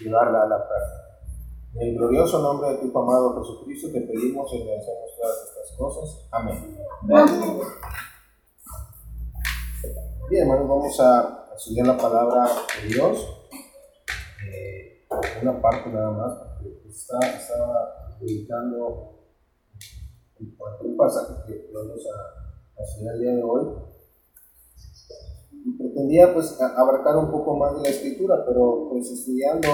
llevarla a la práctica. En el glorioso nombre de tu amado Jesucristo te pedimos y agradecemos todas estas cosas. Amén. Bien, hermanos, vamos a estudiar la palabra de Dios. Eh, una parte nada más, porque está, estaba dedicando un pasaje que vamos a, a estudiar el día de hoy. Pretendía pues abarcar un poco más de la escritura, pero pues estudiando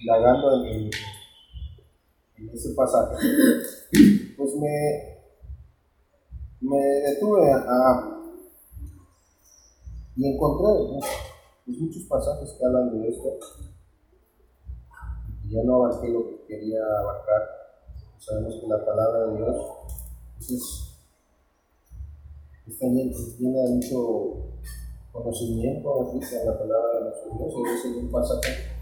indagando en, ese pasaje, pues me, me detuve a, y encontré pues, muchos pasajes que hablan de esto. Y ya no abarqué lo que quería abarcar. Sabemos que la palabra de Dios pues, es, está llena de mucho conocimiento, dice la palabra de nuestro Dios. Y es un pasaje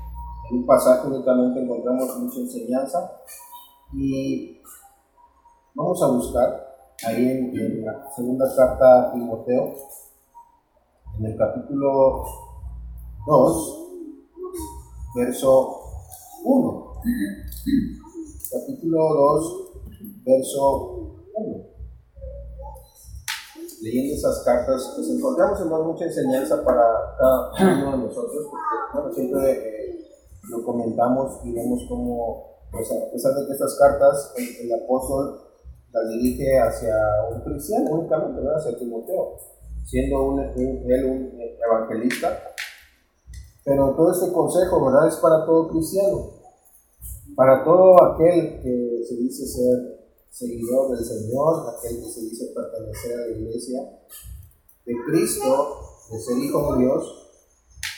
en un pasaje únicamente encontramos mucha enseñanza y vamos a buscar ahí en, la segunda carta a Timoteo, en el capítulo 2, verso 1. Capítulo 2, verso 1. Leyendo esas cartas, pues encontramos en mucha enseñanza para cada uno de nosotros, porque siempre eh, lo comentamos y vemos cómo, pues a pesar de que estas cartas el, apóstol las dirige hacia un cristiano únicamente, ¿verdad? hacia Timoteo, siendo un, él un evangelista. Pero todo este consejo, ¿verdad? Es para todo cristiano, para todo aquel que se dice ser seguidor del Señor, aquel que se dice pertenecer a la iglesia de Cristo, de ser hijo de Dios,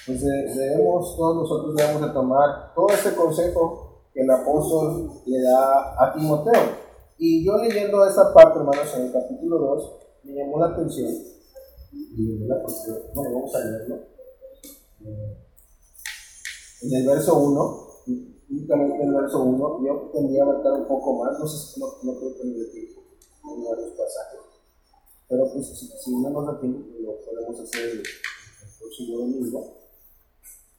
pues debemos, todos nosotros debemos de tomar todo este consejo que el apóstol le da a Timoteo. Y yo leyendo esta parte, hermanos, en el capítulo 2, me llamó la atención. Y bueno, vamos a leerlo. En el verso 1, únicamente en el verso 1, yo tendría a marcar un poco más, no sé, no, no creo que me dé tiempo en varios pasajes. Pero pues si, si no nos da tiempo, pues, lo podemos hacer el, el próximo domingo.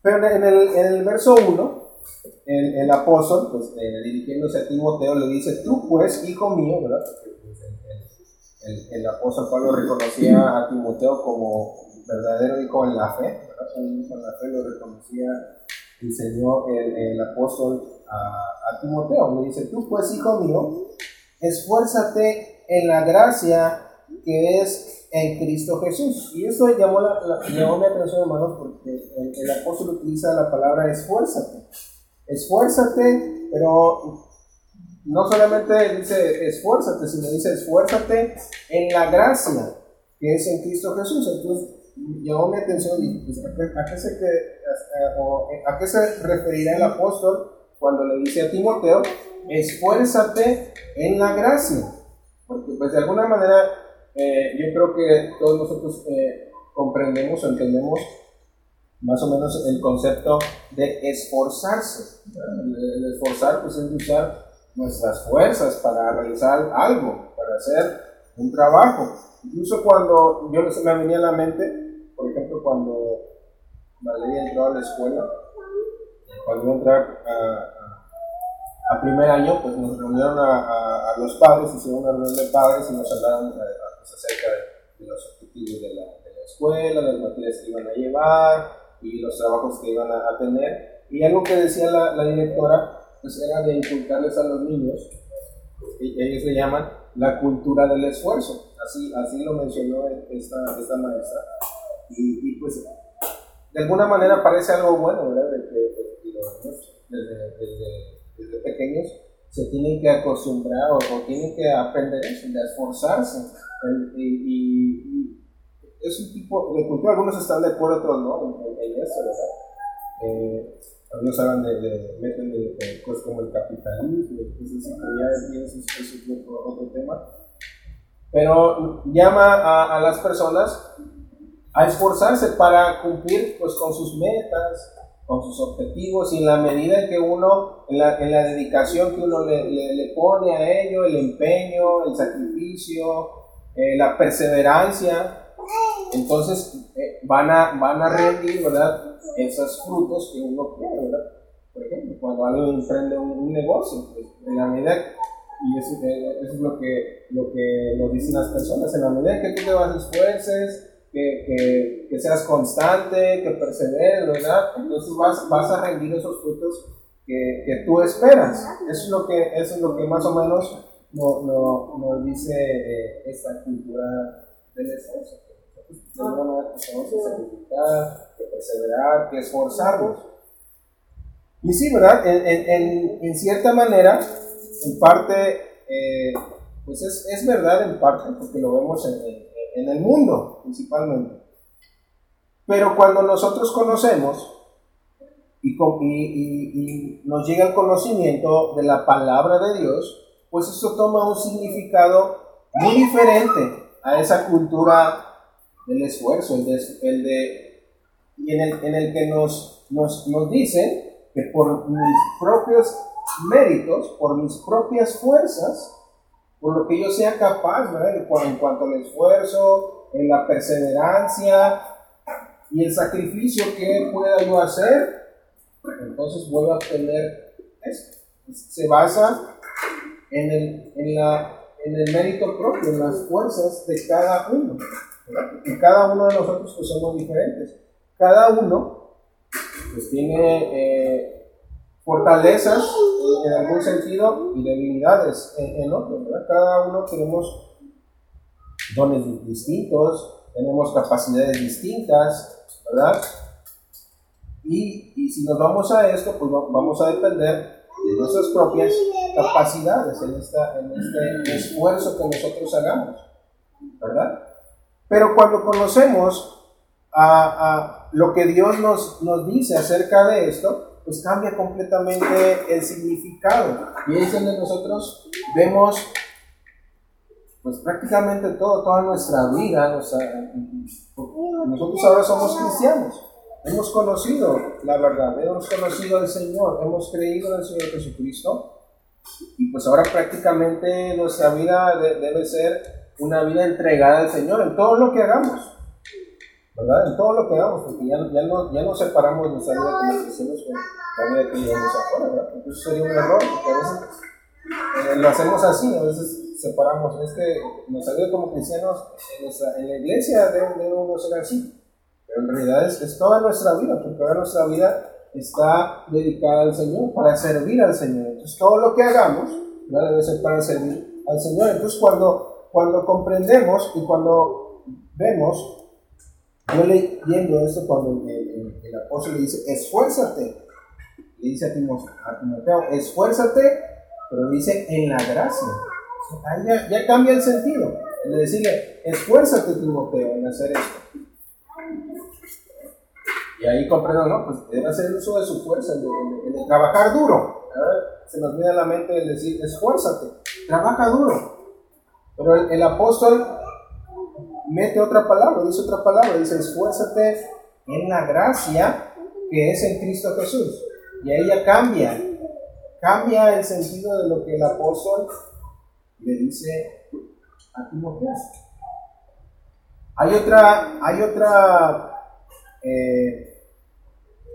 Pero en el, en el verso 1, el, el, apóstol, pues, eh, dirigiéndose a Timoteo, le dice, tú pues, hijo mío, ¿verdad? Pues, el, el, apóstol Pablo reconocía a Timoteo como verdadero hijo en la fe, ¿verdad? Un hijo en la fe lo reconocía el Señor, el, apóstol a, a, Timoteo. Le dice, tú pues, hijo mío, esfuérzate en la gracia que es en Cristo Jesús. Y eso llamó, la, llamó mi atención, hermanos, porque el, apóstol utiliza la palabra esfuérzate. Esfuérzate, pero no solamente dice esfuérzate, sino dice esfuérzate en la gracia que es en Cristo Jesús. Entonces, llamó mi atención y pues, ¿a, qué, se, ¿a qué se referirá el apóstol cuando le dice a Timoteo, esfuérzate en la gracia? Porque pues de alguna manera eh, yo creo que todos nosotros eh, comprendemos o entendemos más o menos el concepto de esforzarse. El, esforzar pues, es usar nuestras fuerzas para realizar algo, para hacer un trabajo. Incluso cuando yo se me venía a la mente, por ejemplo, cuando Valeria entró a la escuela, cuando iba a entrar a, primer año, pues nos reunieron a, a, los padres, hicieron una reunión de padres y nos hablaron eh, acerca de, los objetivos de la, de la, escuela, las materias que iban a llevar y los trabajos que iban a, tener. Y algo que decía la, la, directora pues era de inculcarles a los niños, y ellos le llaman la cultura del esfuerzo, así, así lo mencionó esta, esta maestra. Y, y pues de alguna manera parece algo bueno, ¿verdad? De que pues, los niños desde, desde, pequeños se tienen que acostumbrar o, o, tienen que aprender eso, de esforzarse y, es un tipo de cultura, algunos están de acuerdo, otros no, en, eso, ¿verdad? Eh, algunos hablan de, de meten de, cosas como el capitalismo, entonces ya eso, es otro, otro, tema. Pero llama a, a, las personas a esforzarse para cumplir pues, con sus metas, con sus objetivos y en la medida que uno, en la, en la dedicación que uno le, le, le, pone a ello, el empeño, el sacrificio, eh, la perseverancia, entonces eh, van, a, van a rendir, ¿verdad? Esos frutos que uno quiere, ¿verdad? Por ejemplo, cuando alguien emprende un, negocio, pues, en la medida, y eso, eh, eso, es lo que, lo que nos dicen las personas, en la medida que tú te vas esfuerces, que, que, que, seas constante, que perseveres, ¿verdad? Entonces vas, vas a rendir esos frutos que, que, tú esperas. Eso es lo que, eso es lo que más o menos nos no, no dice eh, esta cultura del esfuerzo. De alguna manera tenemos que sacrificar, que perseverar, que esforzarnos. Y sí, ¿verdad? En, en, en cierta manera, en parte, eh, pues es, es, verdad en parte, porque lo vemos en, en el mundo principalmente. Pero cuando nosotros conocemos y, y, nos llega el conocimiento de la palabra de Dios, pues eso toma un significado muy diferente a esa cultura del esfuerzo, el de, el de y en, el, en el que nos, nos, nos dicen que por mis propios méritos, por mis propias fuerzas, por lo que yo sea capaz, ¿verdad? En cuanto al esfuerzo, en la perseverancia y el sacrificio que pueda yo hacer, entonces vuelvo a obtener esto. Se basa en el, en, la, en el mérito propio, en las fuerzas de cada uno. Y cada uno de nosotros pues somos diferentes. Cada uno pues tiene eh, fortalezas en algún sentido y debilidades en, otro. Cada uno tenemos dones distintos, tenemos capacidades distintas, ¿verdad? Y, y, si nos vamos a esto, pues vamos a depender de nuestras propias capacidades en, esta, en este esfuerzo que nosotros hagamos, ¿verdad? Pero cuando conocemos a, a lo que Dios nos, nos dice acerca de esto, pues cambia completamente el significado. Y es donde nosotros vemos pues prácticamente todo, toda nuestra vida, nosotros ahora somos cristianos, hemos conocido la verdad, hemos conocido al Señor, hemos creído en el Señor Jesucristo, y pues ahora prácticamente nuestra vida debe ser una vida entregada al Señor en todo lo que hagamos. ¿Verdad? En todo lo que hagamos, porque ya, ya, no, ya no separamos nuestra vida como cristianos con la vida que llevamos afuera, ¿verdad? Entonces sería un error, porque a veces eh, lo hacemos así, a veces separamos. Este, nuestra vida como cristianos en, nuestra, en la iglesia debe, debe uno ser así, pero en realidad es, es toda nuestra vida, porque ahora nuestra vida está dedicada al Señor, para servir al Señor. Entonces todo lo que hagamos ¿verdad? debe ser para servir al Señor. Entonces cuando, cuando comprendemos y cuando vemos yo leyendo esto cuando el, el, apóstol le dice, esfuérzate, le dice a Timoteo, esfuérzate, pero dice en la gracia. Ahí ya, cambia el sentido. de decirle, esfuérzate Timoteo en hacer esto. Y ahí comprendo, ¿no? Pues debe hacer uso de su fuerza, en, trabajar duro. Se nos viene a la mente el decir, esfuérzate, trabaja duro. Pero el, el apóstol mete otra palabra, dice otra palabra, dice esfuérzate en la gracia que es en Cristo Jesús. Y ahí ya cambia, cambia el sentido de lo que el apóstol le dice a Timoteo. Hay otra, hay otra eh,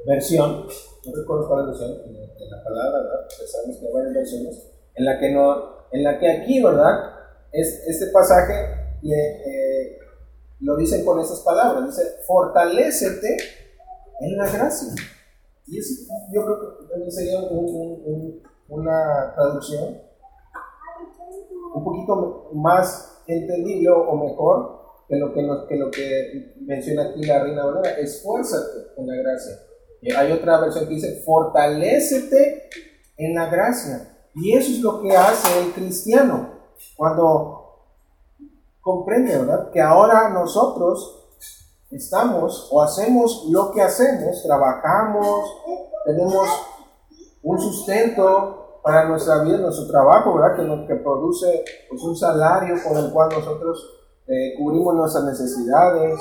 versión, no recuerdo cuál versión, en, la palabra, ¿verdad? Sabemos que hay varias versiones, en la que, no, en la que aquí, ¿verdad? Es, este pasaje le, lo dicen con esas palabras, dice, fortalécete en la gracia. Y eso yo creo que sería una traducción un poquito más entendible o mejor que lo que, que, lo que menciona aquí la Reina Valera, esfuérzate en la gracia. Y hay otra versión que dice, fortalécete en la gracia. Y eso es lo que hace el cristiano. Cuando comprende, ¿verdad? Que ahora nosotros estamos o hacemos lo que hacemos, trabajamos, tenemos un sustento para nuestra vida, nuestro trabajo, ¿verdad? Que, que produce pues, un salario con el cual nosotros eh, cubrimos nuestras necesidades,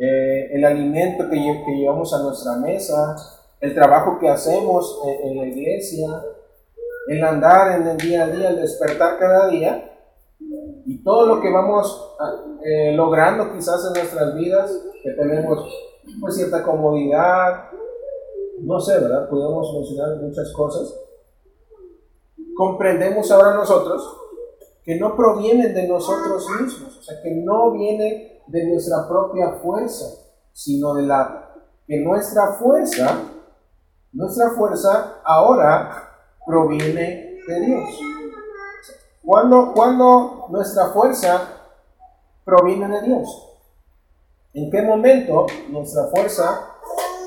eh, el alimento que, que, llevamos a nuestra mesa, el trabajo que hacemos en, en la iglesia, el andar en el día a día, el despertar cada día, todo lo que vamos eh, logrando quizás en nuestras vidas, que tenemos pues cierta comodidad, no sé, ¿verdad? Podemos mencionar muchas cosas. Comprendemos ahora nosotros que no provienen de nosotros mismos, o sea, que no viene de nuestra propia fuerza, sino de la que nuestra fuerza, nuestra fuerza ahora proviene de Dios. Cuando, cuando nuestra fuerza proviene de Dios. ¿En qué momento nuestra fuerza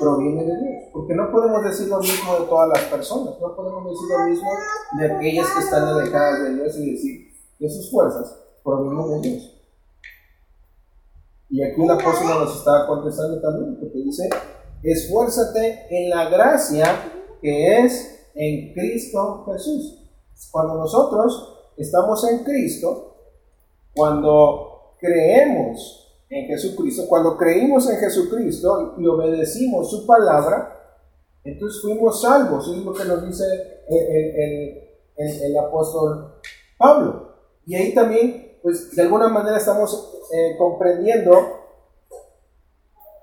proviene de Dios? Porque no podemos decir lo mismo de todas las personas, no podemos decir lo mismo de aquellas que están alejadas de Dios y decir que sus fuerzas provienen de Dios. Y aquí el apóstol nos está contestando también, porque dice, esfuérzate en la gracia que es en Cristo Jesús. Cuando nosotros estamos en Cristo, cuando creemos en Jesucristo, cuando creímos en Jesucristo y obedecimos su palabra, entonces fuimos salvos. Eso es lo que nos dice el, apóstol Pablo. Y ahí también, pues de alguna manera estamos eh, comprendiendo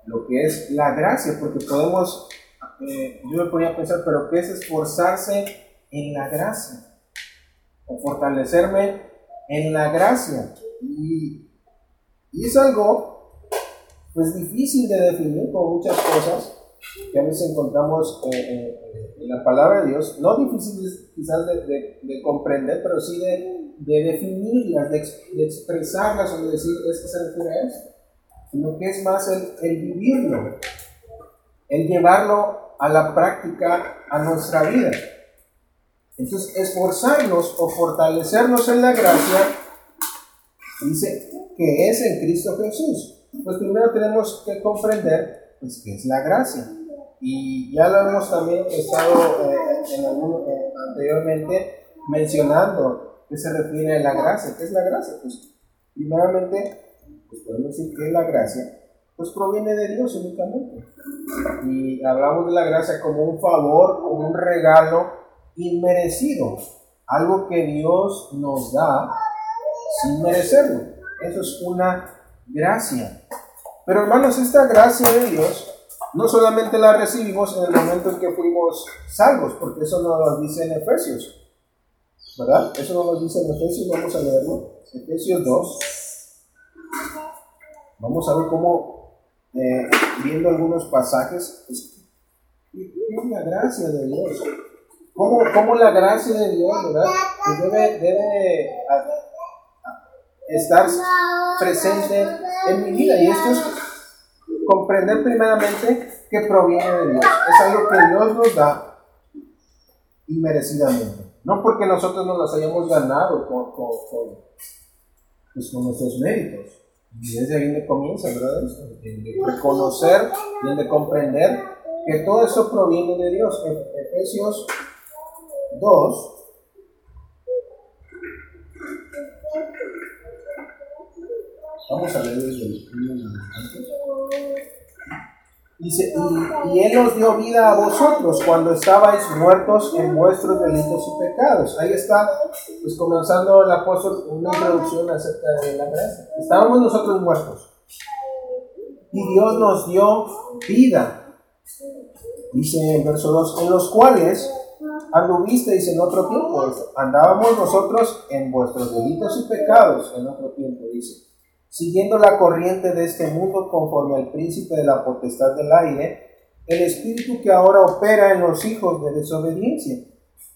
lo que es la gracia, porque podemos, eh, yo me ponía a pensar, pero ¿qué es esforzarse en la gracia? Fortalecerme en la gracia. Y y es algo, pues difícil de definir con muchas cosas que a veces encontramos eh, eh, en la palabra de Dios, no difíciles quizás de, comprender, pero sí de, definirlas, de, expresarlas o de decir, es que se refiere sino que es más el, el vivirlo, el llevarlo a la práctica, a nuestra vida. Entonces, esforzarnos o fortalecernos en la gracia, dice, que es en Cristo Jesús. Pues primero tenemos que comprender pues, qué es la gracia. Y ya lo hemos también estado eh, en algún, eh, anteriormente mencionando qué se refiere a la gracia. ¿Qué es la gracia? Pues primeramente, pues podemos decir que la gracia pues proviene de Dios únicamente. Y hablamos de la gracia como un favor, como un regalo inmerecido, algo que Dios nos da sin merecerlo. Eso es una gracia. Pero hermanos, esta gracia de Dios no solamente la recibimos en el momento en que fuimos salvos, porque eso no nos dice en Efesios. ¿Verdad? Eso no nos dice en Efesios, vamos a leerlo. Efesios 2. Vamos a ver cómo, eh, viendo algunos pasajes, pues, es la gracia de Dios? ¿Cómo, cómo la gracia de Dios, debe, debe estar presente en mi vida. Y esto es comprender primeramente que proviene de Dios. Es algo que Dios nos da inmerecidamente. No porque nosotros nos las hayamos ganado con, con, pues con nuestros méritos. Y desde ahí donde comienza, ¿verdad? De reconocer y de comprender que todo eso proviene de Dios. Efesios 2, Vamos a leer desde el Dice, y, Él os dio vida a vosotros cuando estabais muertos en vuestros delitos y pecados. Ahí está, pues comenzando el apóstol una introducción acerca de la gracia. Estábamos nosotros muertos. Y Dios nos dio vida. Dice en verso 2, en los cuales anduvisteis en otro tiempo. Andábamos nosotros en vuestros delitos y pecados en otro tiempo, dice siguiendo la corriente de este mundo conforme al príncipe de la potestad del aire, el espíritu que ahora opera en los hijos de desobediencia,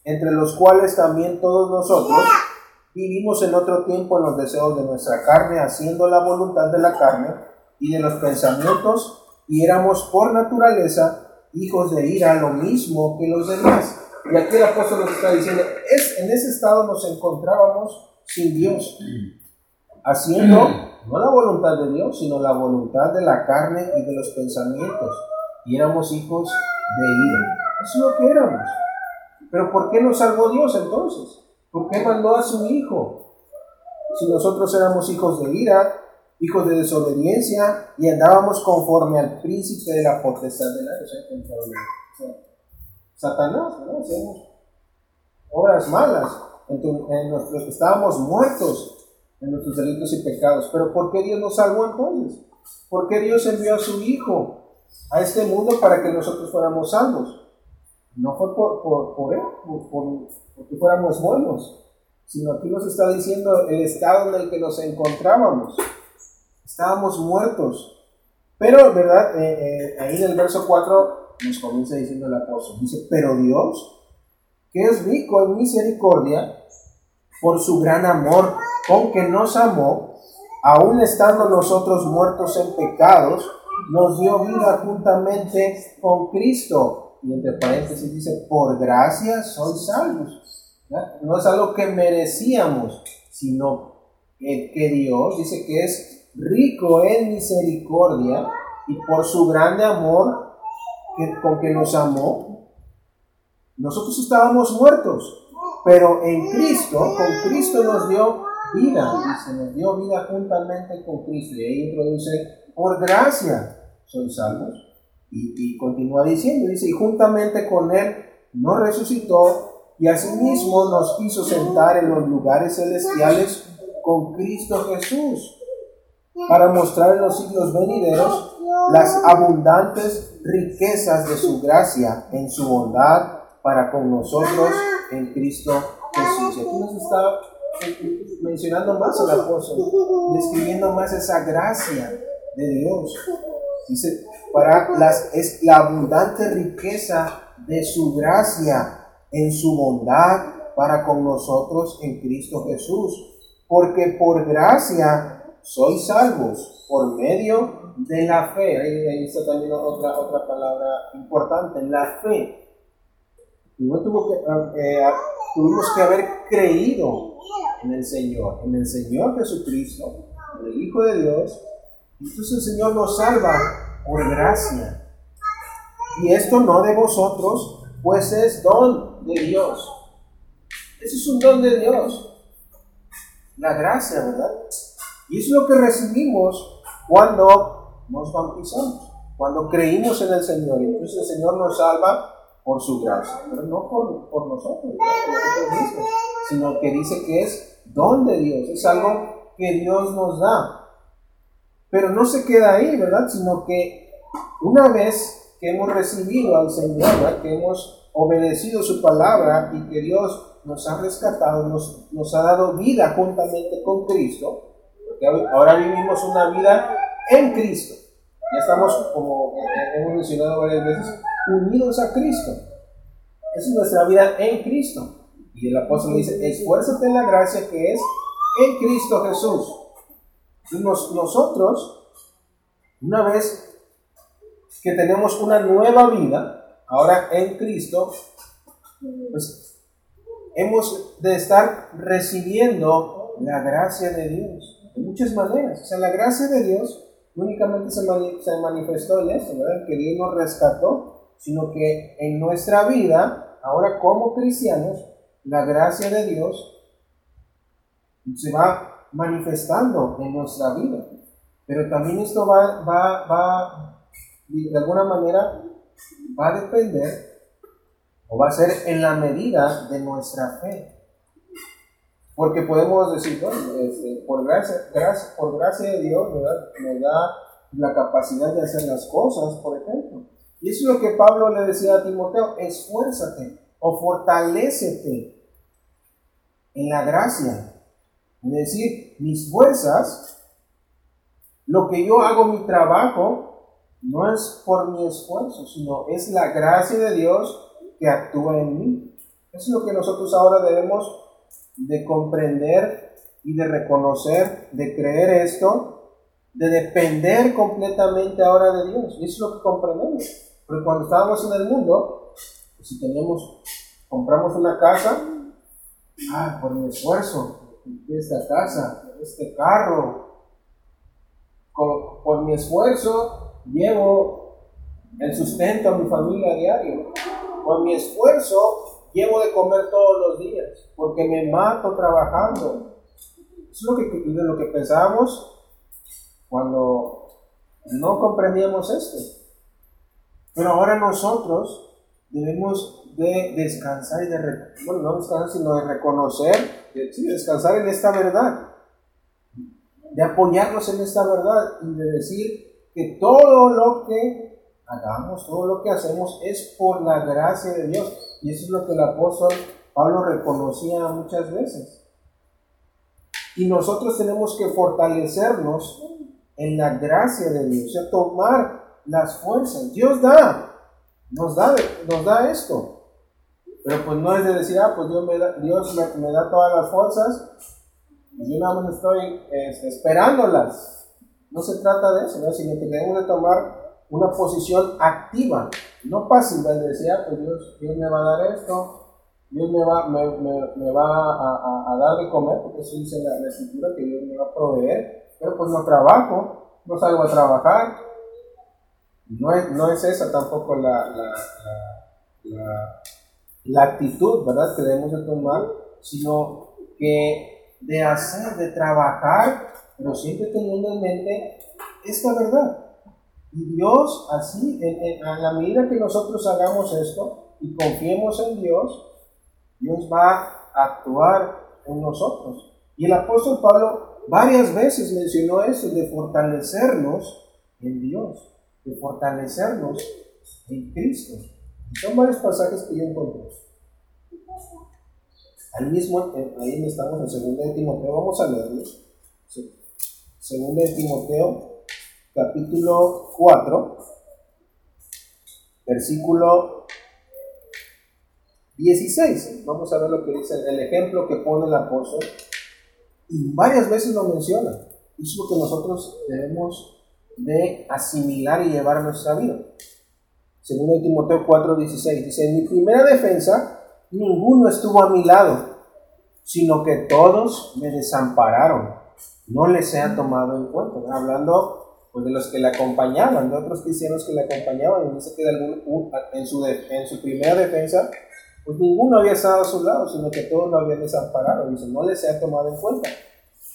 entre los cuales también todos nosotros vivimos en otro tiempo en los deseos de nuestra carne, haciendo la voluntad de la carne y de los pensamientos, y éramos por naturaleza hijos de ira, lo mismo que los demás. Y aquí el apóstol nos está diciendo, es, en ese estado nos encontrábamos sin Dios, haciendo no la voluntad de Dios, sino la voluntad de la carne y de los pensamientos. Y éramos hijos de ira. Eso es lo que éramos. Pero ¿por qué nos salvó Dios entonces? ¿Por qué mandó a su Hijo? Si nosotros éramos hijos de ira, hijos de desobediencia y andábamos conforme al príncipe de la potestad del aire, o sea, Satanás, ¿no? Hacemos obras malas, en, los que estábamos muertos en nuestros delitos y pecados. Pero ¿por qué Dios nos salvó entonces? ¿Por qué Dios envió a su Hijo a este mundo para que nosotros fuéramos salvos? No fue por, por, por él, por, porque fuéramos buenos, sino aquí nos está diciendo el estado en el que nos encontrábamos. Estábamos muertos. Pero, ¿verdad? Eh, eh, ahí en el verso 4 nos comienza diciendo el apóstol. Dice, pero Dios, que es rico en misericordia, por su gran amor con que nos amó, aun estando nosotros muertos en pecados, nos dio vida juntamente con Cristo. Y entre paréntesis dice, por gracia sois salvos. No es algo que merecíamos, sino que, que Dios dice que es rico en misericordia y por su grande amor que, con que nos amó, nosotros estábamos muertos, pero en Cristo, con Cristo nos dio vida, dice, nos dio vida juntamente con Cristo. Y ahí introduce, por gracia sois salvos. Y, y continúa diciendo, dice, y juntamente con Él nos resucitó y asimismo nos quiso sentar en los lugares celestiales con Cristo Jesús, para mostrar en los siglos venideros las abundantes riquezas de su gracia en su bondad para con nosotros en Cristo Jesús. Y aquí nos está mencionando más el apóstol, describiendo más esa gracia de Dios. Dice, para las, es la abundante riqueza de su gracia en su bondad para con nosotros en Cristo Jesús. Porque por gracia sois salvos por medio de la fe. Ahí, está también otra, otra palabra importante, la fe. tuvo que, eh, tuvimos que haber creído en el Señor, en el Señor Jesucristo, en el Hijo de Dios. Entonces el Señor nos salva por gracia. Y esto no de vosotros, pues es don de Dios. Eso es un don de Dios. La gracia, ¿verdad? Y es lo que recibimos cuando nos bautizamos, cuando creímos en el Señor. Entonces el Señor nos salva por su gracia, pero no por, por nosotros, sino que dice que es don de Dios, es algo que Dios nos da. Pero no se queda ahí, ¿verdad? Sino que una vez que hemos recibido al Señor, que hemos obedecido su palabra y que Dios nos ha rescatado, nos, nos ha dado vida juntamente con Cristo, porque ahora vivimos una vida en Cristo. Ya estamos, como hemos mencionado varias veces, unidos a Cristo. Esa es nuestra vida en Cristo. Y el apóstol dice, esfuérzate en la gracia que es en Cristo Jesús. Y nosotros, una vez que tenemos una nueva vida, ahora en Cristo, pues hemos de estar recibiendo la gracia de Dios de muchas maneras. O sea, la gracia de Dios únicamente se, manifestó en ¿verdad? Que Dios nos rescató, sino que en nuestra vida, ahora como cristianos, la gracia de Dios se va manifestando en nuestra vida. Pero también esto va, va, va de alguna manera va a depender o va a ser en la medida de nuestra fe. Porque podemos decir, bueno, este, por, gracia, gracia, por gracia de Dios me da la capacidad de hacer las cosas, por ejemplo. Y eso es lo que Pablo le decía a Timoteo, esfuérzate o fortalecete en la gracia. Es decir, mis fuerzas, lo que yo hago, mi trabajo, no es por mi esfuerzo, sino es la gracia de Dios que actúa en mí. Eso es lo que nosotros ahora debemos de comprender y de reconocer, de creer esto, de depender completamente ahora de Dios. Y eso es lo que comprendemos. Porque cuando estábamos en el mundo, pues si teníamos, compramos una casa, ah, por mi esfuerzo, esta casa, este carro, por mi esfuerzo, llevo el sustento a mi familia diario. Con mi esfuerzo llevo de comer todos los días, porque me mato trabajando. Es lo que, lo que pensábamos cuando no comprendíamos esto. Pero ahora nosotros debemos de descansar y de, bueno, no descansar, sino de reconocer, de, descansar en esta verdad, de apoyarnos en esta verdad y de decir que todo lo que hagamos, todo lo que hacemos es por la gracia de Dios. Y eso es lo que el apóstol Pablo reconocía muchas veces. Y nosotros tenemos que fortalecernos en la gracia de Dios, o sea, tomar las fuerzas. Dios da, nos da, nos da esto. Pero pues no es de decir, ah, pues Dios me da, Dios me, da todas las fuerzas y yo nada más estoy este, esperándolas. No se trata de eso, sino que debemos de tomar una posición activa, no pasiva, de decir, ah, pues Dios, Dios me va a dar esto, Dios me va, me, me, va a, a, dar de comer, porque eso dice la, la, escritura, que Dios me va a proveer, pero pues no trabajo, no salgo a trabajar. No es, no es esa tampoco la, la, la, la actitud, ¿verdad?, que debemos de tomar, sino que de hacer, de trabajar, pero siempre teniendo en mente esta verdad. Y Dios, así, a la medida que nosotros hagamos esto y confiemos en Dios, Dios va a actuar en nosotros. Y el apóstol Pablo varias veces mencionó eso, de fortalecernos en Dios, de fortalecernos en Cristo. Son varios pasajes que yo encontré. Ahí mismo, eh, ahí estamos en 2 de Timoteo, vamos a leerlos. 2 de Timoteo, capítulo 4, versículo 16. Vamos a ver lo que dice el ejemplo que pone el apóstol. Y varias veces lo menciona. Es lo que nosotros debemos de asimilar y llevar a nuestra vida. Segundo Timoteo 4:16 dice, en mi primera defensa ninguno estuvo a mi lado, sino que todos me desampararon. No les he tomado en cuenta. Hablando pues, de los que le acompañaban, de otros cristianos que le acompañaban, y dice que en, su en su primera defensa, pues ninguno había estado a su lado, sino que todos lo habían desamparado. Dice, no les he tomado en cuenta.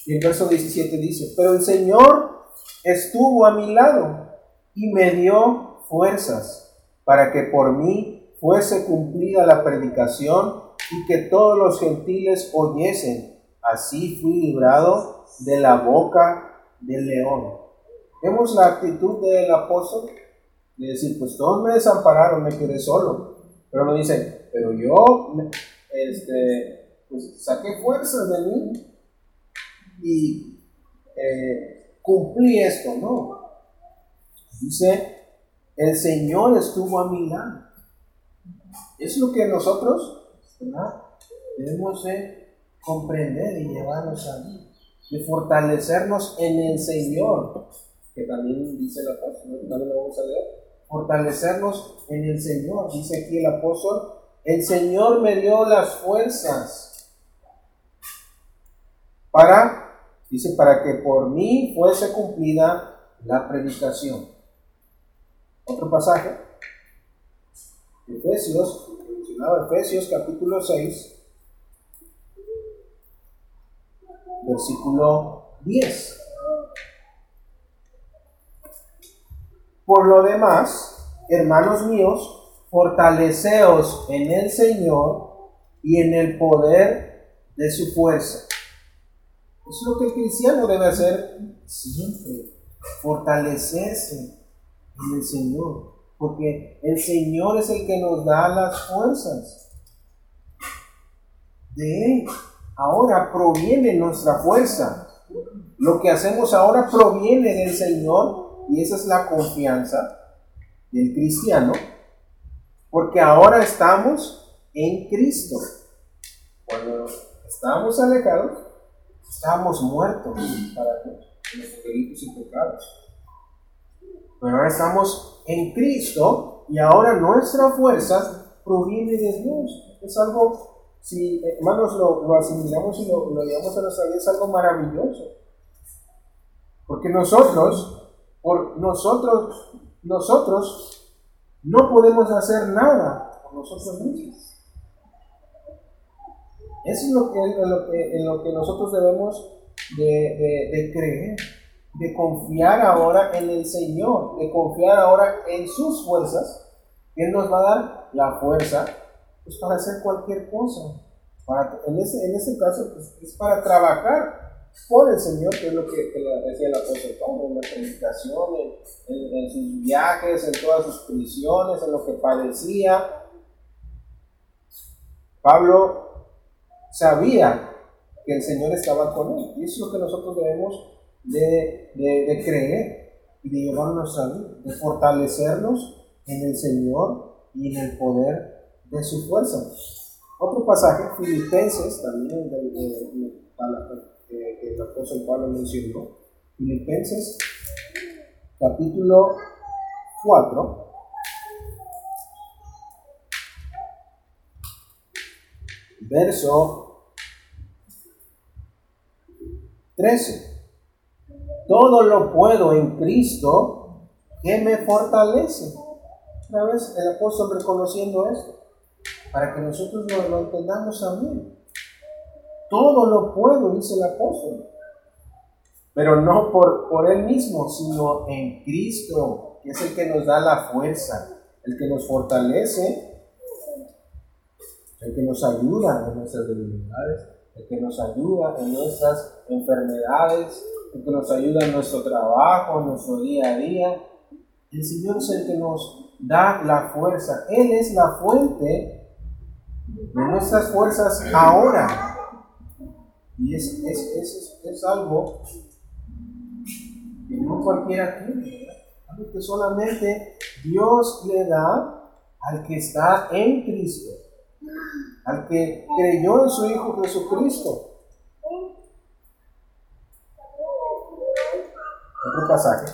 Y el verso 17 dice, pero el Señor estuvo a mi lado y me dio fuerzas para que por mí fuese cumplida la predicación y que todos los gentiles oyesen. Así fui librado de la boca del león. Vemos la actitud del apóstol de decir, pues todos me desampararon, me quedé solo. Pero no dice, pero yo este, pues, saqué fuerzas de mí y eh, cumplí esto, ¿no? Dice, el Señor estuvo a mi lado. Es lo que nosotros debemos de comprender y llevarnos a mí, de fortalecernos en el Señor, también dice el apóstol, también lo vamos a leer, fortalecernos en el Señor, dice aquí el apóstol, el Señor me dio las fuerzas para, dice, para que por mí fuese cumplida la predicación. Otro pasaje, Efesios, mencionaba Efesios capítulo 6, versículo 10. Por lo demás, hermanos míos, fortaleceos en el Señor y en el poder de su fuerza. Eso es lo que el cristiano debe hacer siempre, fortalecerse en el Señor, porque el Señor es el que nos da las fuerzas. De Él ahora proviene nuestra fuerza. Lo que hacemos ahora proviene del Señor y esa es la confianza del cristiano, porque ahora estamos en Cristo. Cuando estamos alejados, estamos muertos para nuestros delitos y pecados. Pero ahora estamos en Cristo y ahora nuestra fuerza proviene de Dios. Es algo, si hermanos lo, asimilamos y lo, lo, llevamos a nuestra vida, es algo maravilloso. Porque nosotros, por nosotros, nosotros no podemos hacer nada por nosotros mismos. Eso es lo que, en, lo que, nosotros debemos de, de, de creer de confiar ahora en el Señor, de confiar ahora en sus fuerzas, Él nos va a dar la fuerza pues, para hacer cualquier cosa. Para, en, ese, en ese caso pues, es para trabajar por el Señor, que es lo que, decía el apóstol Pablo en la predicación, en, sus viajes, en todas sus prisiones, en lo que padecía. Pablo sabía que el Señor estaba con él. Y eso es lo que nosotros debemos de, de creer y de llevar nuestra vida, de fortalecernos en el Señor y en el poder de su fuerza. Otro pasaje, Filipenses, también de, que el apóstol Pablo mencionó, Filipenses capítulo 4. Verso 13. Todo lo puedo en Cristo que me fortalece. Una vez el apóstol reconociendo esto, para que nosotros lo, lo entendamos también. Todo lo puedo, dice el apóstol. Pero no por, por él mismo, sino en Cristo, que es el que nos da la fuerza, el que nos fortalece, el que nos ayuda en nuestras debilidades, el que nos ayuda en nuestras enfermedades, el que nos ayuda en nuestro trabajo, en nuestro día a día. El Señor es el que nos da la fuerza. Él es la fuente de nuestras fuerzas ahora. Y es, es, es, algo que no cualquiera tiene, algo que solamente Dios le da al que está en Cristo, al que creyó en su Hijo Jesucristo. Otro pasaje,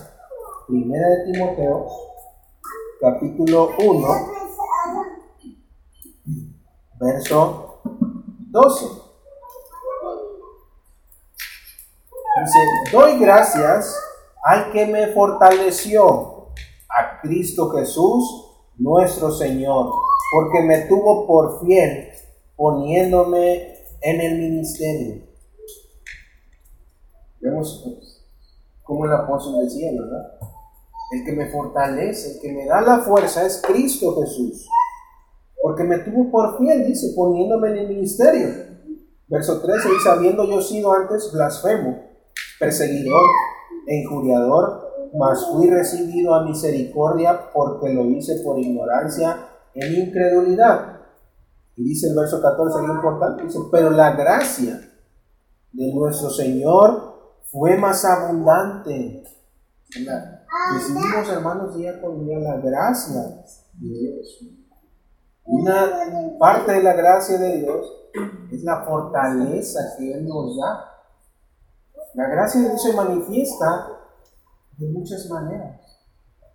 Primera de Timoteo, capítulo 1, verso 12. Dice, doy gracias al que me fortaleció, a Cristo Jesús, nuestro Señor, porque me tuvo por fiel poniéndome en el ministerio. Vemos pues, como el apóstol decía, ¿verdad? El que me fortalece, el que me da la fuerza es Cristo Jesús. Porque me tuvo por fiel, dice, poniéndome en el ministerio. Verso 13 dice, habiendo yo sido antes blasfemo perseguidor e injuriador, mas fui recibido a misericordia porque lo hice por ignorancia en incredulidad. Y dice el verso 14, algo importante, dice, pero la gracia de nuestro Señor fue más abundante. Recibimos, hermanos, día con día la gracia de Dios. Una parte de la gracia de Dios es la fortaleza que Él nos da la gracia de Dios se manifiesta de muchas maneras.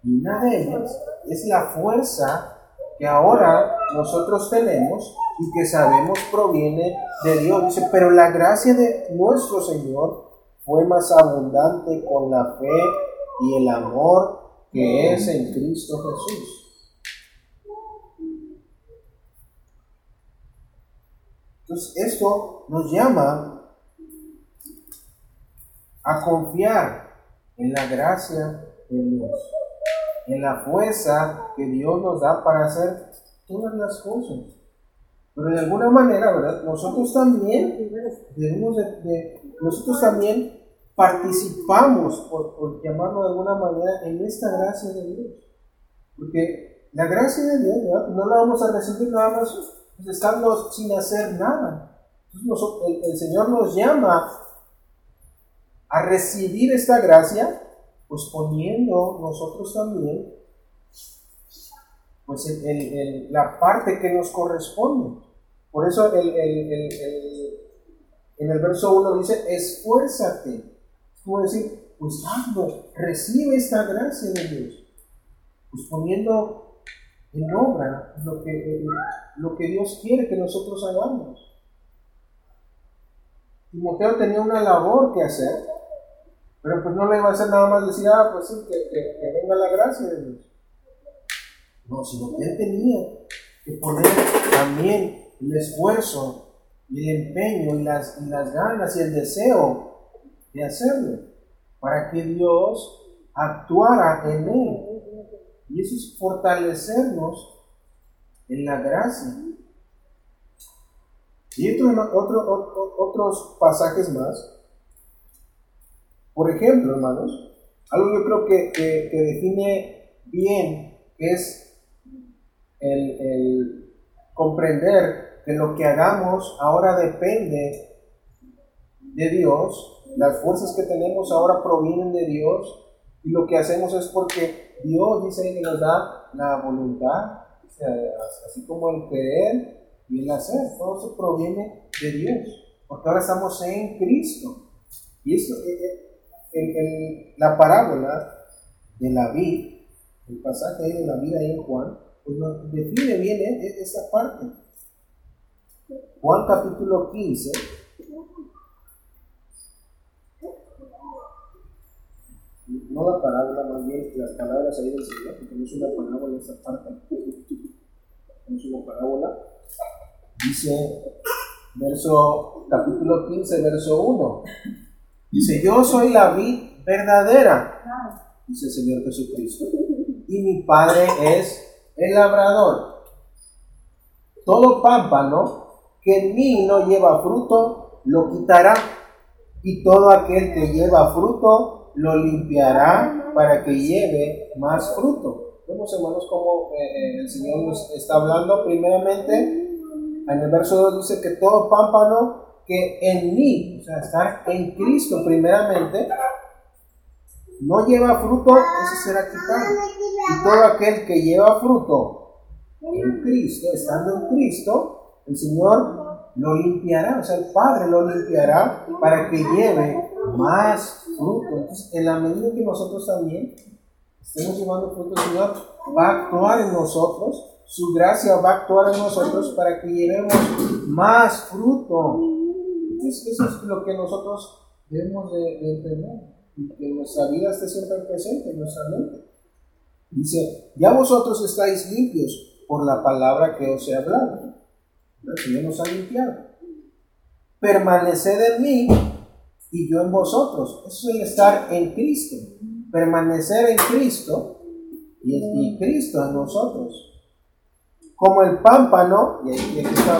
Y una de ellas es la fuerza que ahora nosotros tenemos y que sabemos proviene de Dios. Dice, pero la gracia de nuestro Señor fue más abundante con la fe y el amor que es en Cristo Jesús. Entonces, esto nos llama a confiar en la gracia de Dios, en la fuerza que Dios nos da para hacer todas las cosas. Pero de alguna manera, ¿verdad? Nosotros también debemos de, nosotros también participamos, por, por, llamarlo de alguna manera, en esta gracia de Dios. Porque la gracia de Dios no la vamos a recibir nada más pues, estando sin hacer nada. Entonces, el Señor nos llama a recibir esta gracia, pues poniendo nosotros también pues la parte que nos corresponde. Por eso el, en el verso 1 dice, esfuérzate. Es como decir, pues hazlo, recibe esta gracia de Dios. Pues poniendo en obra lo que, lo que Dios quiere que nosotros hagamos. Timoteo tenía una labor que hacer pero pues no le iba a hacer nada más decir, ah, pues sí, que, venga la gracia de Dios. No, sino que él tenía que poner también el esfuerzo el empeño y las, y las ganas y el deseo de hacerlo para que Dios actuara en él. Y eso es fortalecernos en la gracia. Y otro, otro, otros pasajes más Por ejemplo, hermanos, algo yo creo que, que, define bien es el, el comprender que lo que hagamos ahora depende de Dios, las fuerzas que tenemos ahora provienen de Dios y lo que hacemos es porque Dios dice que nos da la voluntad, así como el creer y el hacer, todo eso proviene de Dios, porque ahora estamos en Cristo. Y eso, eh, eh, la parábola de la vida, el pasaje de la vida en Juan, pues nos define bien eh, esa parte. Juan capítulo 15, no la parábola, más bien las palabras ahí del Señor, porque no es una parábola esa parte, no es una parábola. Dice, verso, capítulo 15, verso 1. Dice, yo soy la vid verdadera, dice el Señor Jesucristo, y mi Padre es el labrador. Todo pámpano que en mí no lleva fruto, lo quitará, y todo aquel que lleva fruto, lo limpiará para que lleve más fruto. Vemos, hermanos, cómo eh, el Señor nos está hablando. Primeramente, en el verso 2 dice que todo pámpano que en mí, o sea, estar en Cristo primeramente, no lleva fruto, ese será quitado. Y todo aquel que lleva fruto en Cristo, estando en Cristo, el Señor lo limpiará, o sea, el Padre lo limpiará para que lleve más fruto. Entonces, en la medida que nosotros también estemos llevando fruto, el Señor va a actuar en nosotros, su gracia va a actuar en nosotros para que llevemos más fruto. Entonces, eso es lo que nosotros debemos de, entender y que nuestra vida esté siempre presente en nuestra mente. Dice, ya vosotros estáis limpios por la palabra que os he hablado. El Señor nos ha limpiado. Permaneced en mí y yo en vosotros. Eso es el estar en Cristo, permanecer en Cristo y, Cristo en nosotros. Como el pámpano, y aquí, está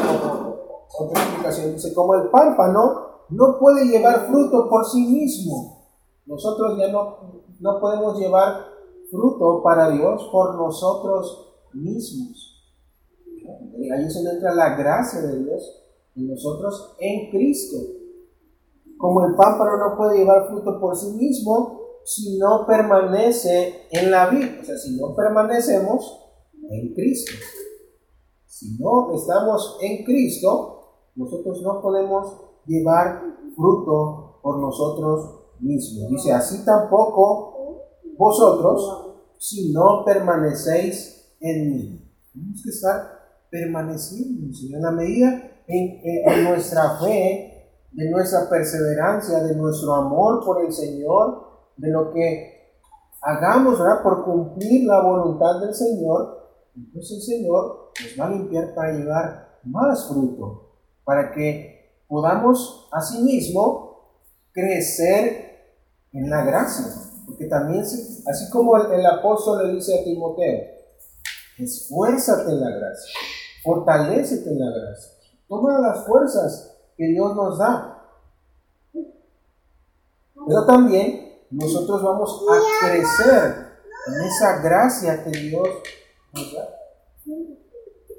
otra explicación, dice, como el pámpano no puede llevar fruto por sí mismo. Nosotros ya no, no podemos llevar fruto para Dios por nosotros mismos. Ahí donde entra la gracia de Dios en nosotros en Cristo. Como el pámpano no puede llevar fruto por sí mismo si no permanece en la vida, o sea, si no permanecemos en Cristo. Si no estamos en Cristo, nosotros no podemos llevar fruto por nosotros mismos. Dice, así tampoco vosotros si no permanecéis en mí. Tenemos que estar permaneciendo en la medida en, en nuestra fe de nuestra perseverancia, de nuestro amor por el Señor, de lo que hagamos por cumplir la voluntad del Señor, entonces el Señor nos va a limpiar para llevar más fruto, para que podamos asimismo crecer en la gracia. Porque también, así como el, apóstol le dice a Timoteo, esfuérzate en la gracia, fortalecete en la gracia, toma las fuerzas que Dios nos da. Pero también nosotros vamos a crecer en esa gracia que Dios nos da.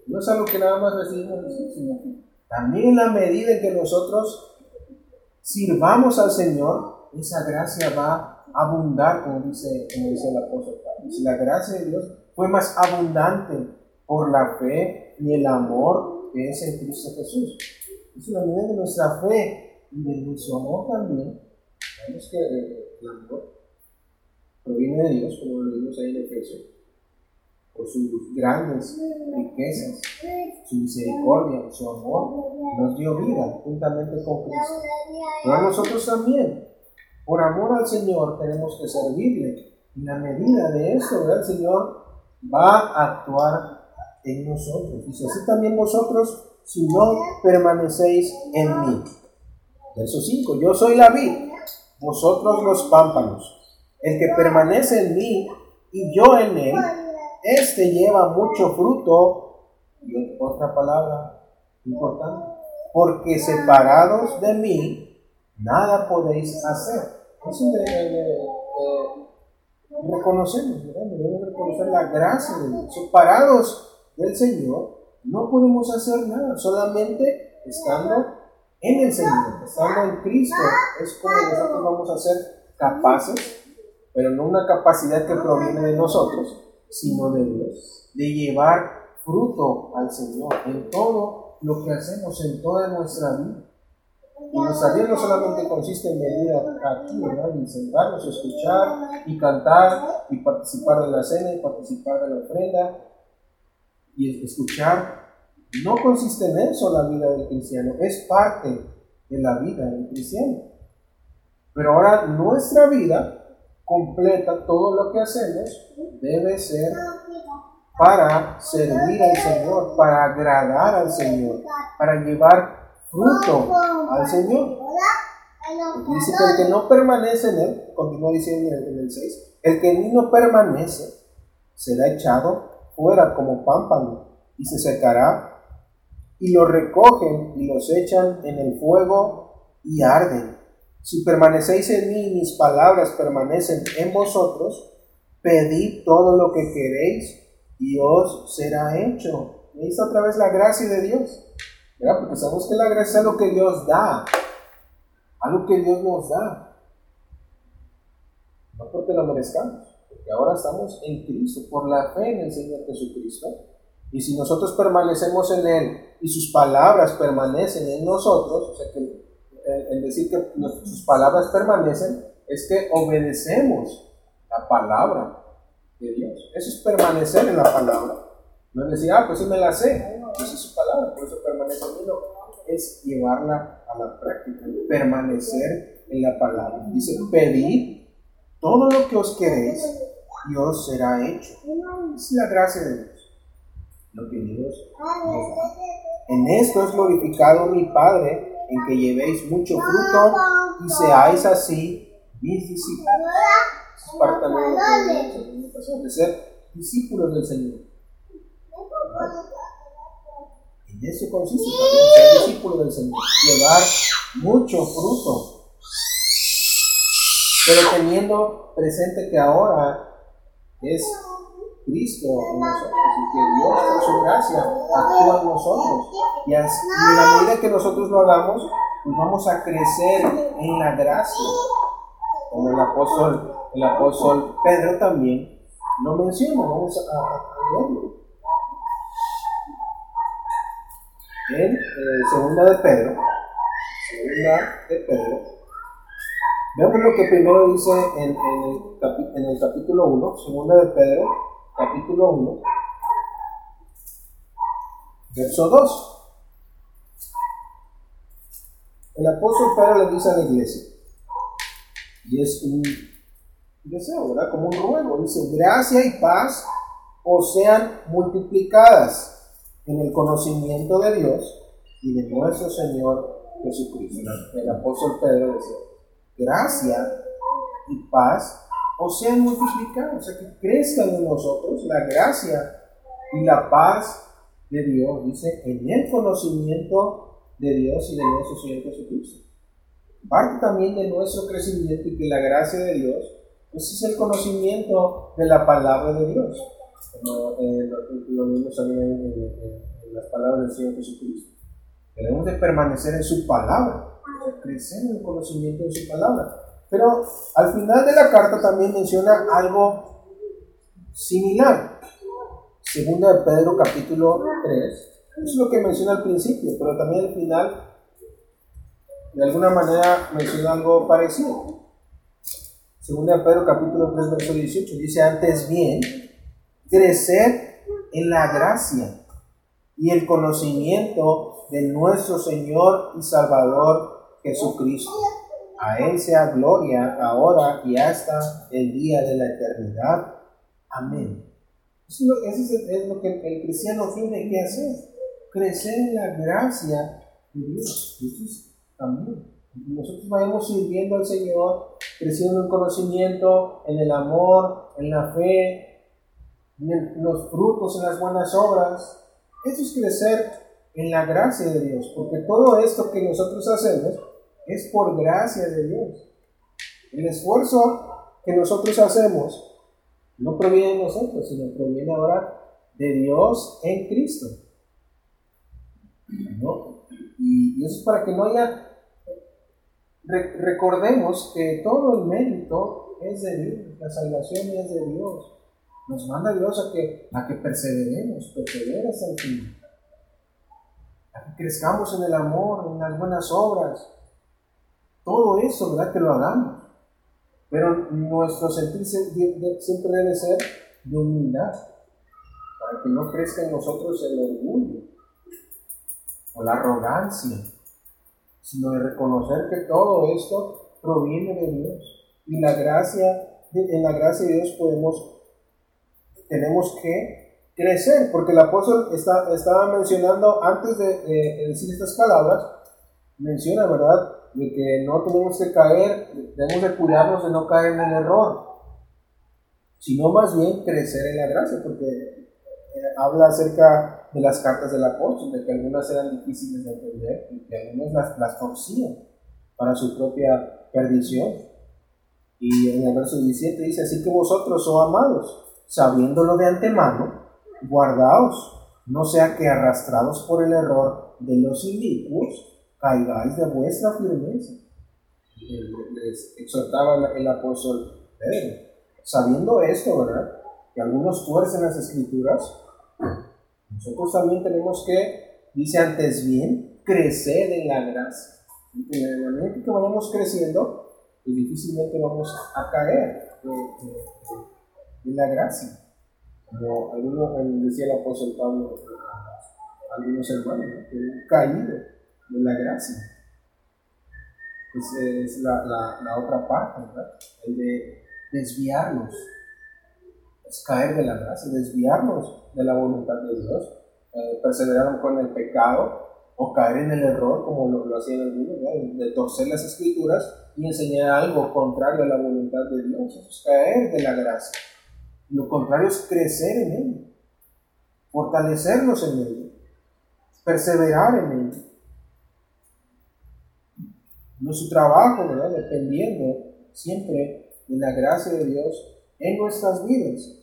No es algo que nada más recibimos, sino también en la medida en que nosotros sirvamos al Señor, esa gracia va a abundar, como dice, como dice el apóstol Pablo. La gracia de Dios fue más abundante por la fe y el amor que es en Cristo Jesús es una medida de nuestra fe y de nuestro amor también. Sabemos que el amor proviene de Dios, como lo vimos ahí en Efesios, por sus grandes riquezas, su misericordia, su amor, nos dio vida juntamente con Cristo. Pero nosotros también, por amor al Señor, tenemos que servirle. Y la medida de eso, el Señor va a actuar en nosotros. Dice, así también vosotros si no permanecéis en mí. Verso 5, yo soy la vid, vosotros los pámpanos. El que permanece en mí y yo en él, este lleva mucho fruto. Y otra palabra importante, porque separados de mí, nada podéis hacer. Donde eh, eh, reconocemos. Debemos reconocer la gracia de Dios. Separados del Señor, no podemos hacer nada, solamente estando en el Señor, estando en Cristo, es como nosotros vamos a ser capaces, pero no una capacidad que proviene de nosotros, sino de Dios, de llevar fruto al Señor en todo lo que hacemos, en toda nuestra vida. Y nuestra vida no solamente consiste en venir aquí, ¿verdad? Y sentarnos, escuchar y cantar y participar de la cena y participar de la ofrenda y escuchar. No consiste en eso la vida del cristiano, es parte de la vida del cristiano. Pero ahora nuestra vida completa, todo lo que hacemos, debe ser para servir al Señor, para agradar al Señor, para llevar fruto al Señor. Dice que el que no permanece en él, continúa diciendo en el 6, el que ni no permanece será echado fuera como pámpano y se secará y lo recogen y los echan en el fuego y arden. Si permanecéis en mí y mis palabras permanecen en vosotros, pedid todo lo que queréis y os será hecho. Está otra vez la gracia de Dios. Porque sabemos que la gracia es lo que Dios da. Algo que Dios nos da. No porque lo merezcamos. Porque ahora estamos en Cristo, por la fe en el Señor Jesucristo. Y si nosotros permanecemos en Él y sus palabras permanecen en nosotros, o sea que el decir que sus palabras permanecen, es que obedecemos la palabra de Dios. Eso es permanecer en la palabra. No es decir, ah, pues sí me la sé. Esa es su palabra, por eso permanece en mí. es llevarla a la práctica, permanecer en la palabra. Dice, pedid todo lo que os queréis y os será hecho. Es la gracia de Dios. Lo que Dios nos da. En esto es glorificado mi Padre, en que llevéis mucho fruto y seáis así mis discípulos. De ser discípulos del Señor. En eso consiste también ser discípulo del Señor, llevar mucho fruto, pero teniendo presente que ahora es Cristo en nosotros y que Dios con su gracia actúa en nosotros. Y, en la medida que nosotros lo hagamos, pues vamos a crecer en la gracia. Como el apóstol, el apóstol Pedro también lo menciona, vamos a, a en eh, segunda de Pedro, segunda de Pedro, veamos lo que primero dice en, el, en el capítulo 1, segunda de Pedro, capítulo 1, verso 2. El apóstol Pedro le dice a la iglesia, y es un deseo, ¿verdad? Como un ruego, dice, gracia y paz os sean multiplicadas en el conocimiento de Dios y de nuestro Señor Jesucristo. El apóstol Pedro decía, gracia y paz o sean multiplicados, o sea, que crezcan en nosotros la gracia y la paz de Dios, dice, en el conocimiento de Dios y de nuestro Señor Jesucristo. Parte también de nuestro crecimiento y que la gracia de Dios, pues es el conocimiento de la palabra de Dios como eh, lo, mismo también en, las palabras del Señor Jesucristo. Debemos de permanecer en su palabra, crecer en el conocimiento de su palabra. Pero al final de la carta también menciona algo similar. Segunda de Pedro capítulo 3. Eso es lo que menciona al principio, pero también al final de alguna manera menciona algo parecido. Segunda de Pedro capítulo 3 verso 18 dice antes bien crecer en la gracia y el conocimiento de nuestro Señor y Salvador Jesucristo. A Él sea gloria ahora y hasta el día de la eternidad. Amén. Eso es lo que el cristiano tiene que hacer. Crecer en la gracia de Dios. Eso es también. Nosotros vayamos sirviendo al Señor, creciendo en el conocimiento, en el amor, en la fe, los frutos en las buenas obras. Eso es crecer en la gracia de Dios, porque todo esto que nosotros hacemos es por gracia de Dios. El esfuerzo que nosotros hacemos no proviene de nosotros, sino proviene ahora de Dios en Cristo. Y, eso es para que no haya... recordemos que todo el mérito es de Dios, la salvación es de Dios. Nos manda Dios a que, a que perseveremos, perseveres al fin. A que crezcamos en el amor, en las buenas obras. Todo eso, ¿verdad? Que lo hagamos. Pero nuestro sentir siempre debe ser de humildad, para que no crezca en nosotros el orgullo o la arrogancia, sino de reconocer que todo esto proviene de Dios. Y la gracia, en la gracia de Dios podemos, tenemos que crecer, porque el apóstol está, estaba mencionando, antes de decir estas palabras, menciona, ¿verdad? De que no tenemos que caer, debemos de cuidarnos de no caer en el error, sino más bien crecer en la gracia, porque eh, habla acerca de las cartas del apóstol, de que algunas eran difíciles de entender y que algunas las, las torcían para su propia perdición. Y en el verso 17 dice, así que vosotros, oh amados, sabiéndolo de antemano, guardaos, no sea que arrastrados por el error de los inicuos, caigáis de vuestra firmeza. Les exhortaba el apóstol Pedro. Sabiendo esto, ¿verdad? Que algunos tuercen las escrituras, nosotros también tenemos que, dice antes bien, crecer en la gracia. En el momento que vayamos creciendo, pues difícilmente vamos a caer en la gracia. Como algunos, decía el apóstol Pablo, algunos hermanos, que han caído de la gracia. Esa es la, la, otra parte, ¿verdad? El de desviarnos, es caer de la gracia, desviarnos de la voluntad de Dios, eh, perseverar con el pecado o caer en el error, como lo, lo hacían algunos, de torcer las escrituras y enseñar algo contrario a la voluntad de Dios. Es caer de la gracia. Lo contrario es crecer en Él, fortalecernos en Él, perseverar en Él nuestro trabajo. Dependiendo siempre de la gracia de Dios en nuestras vidas.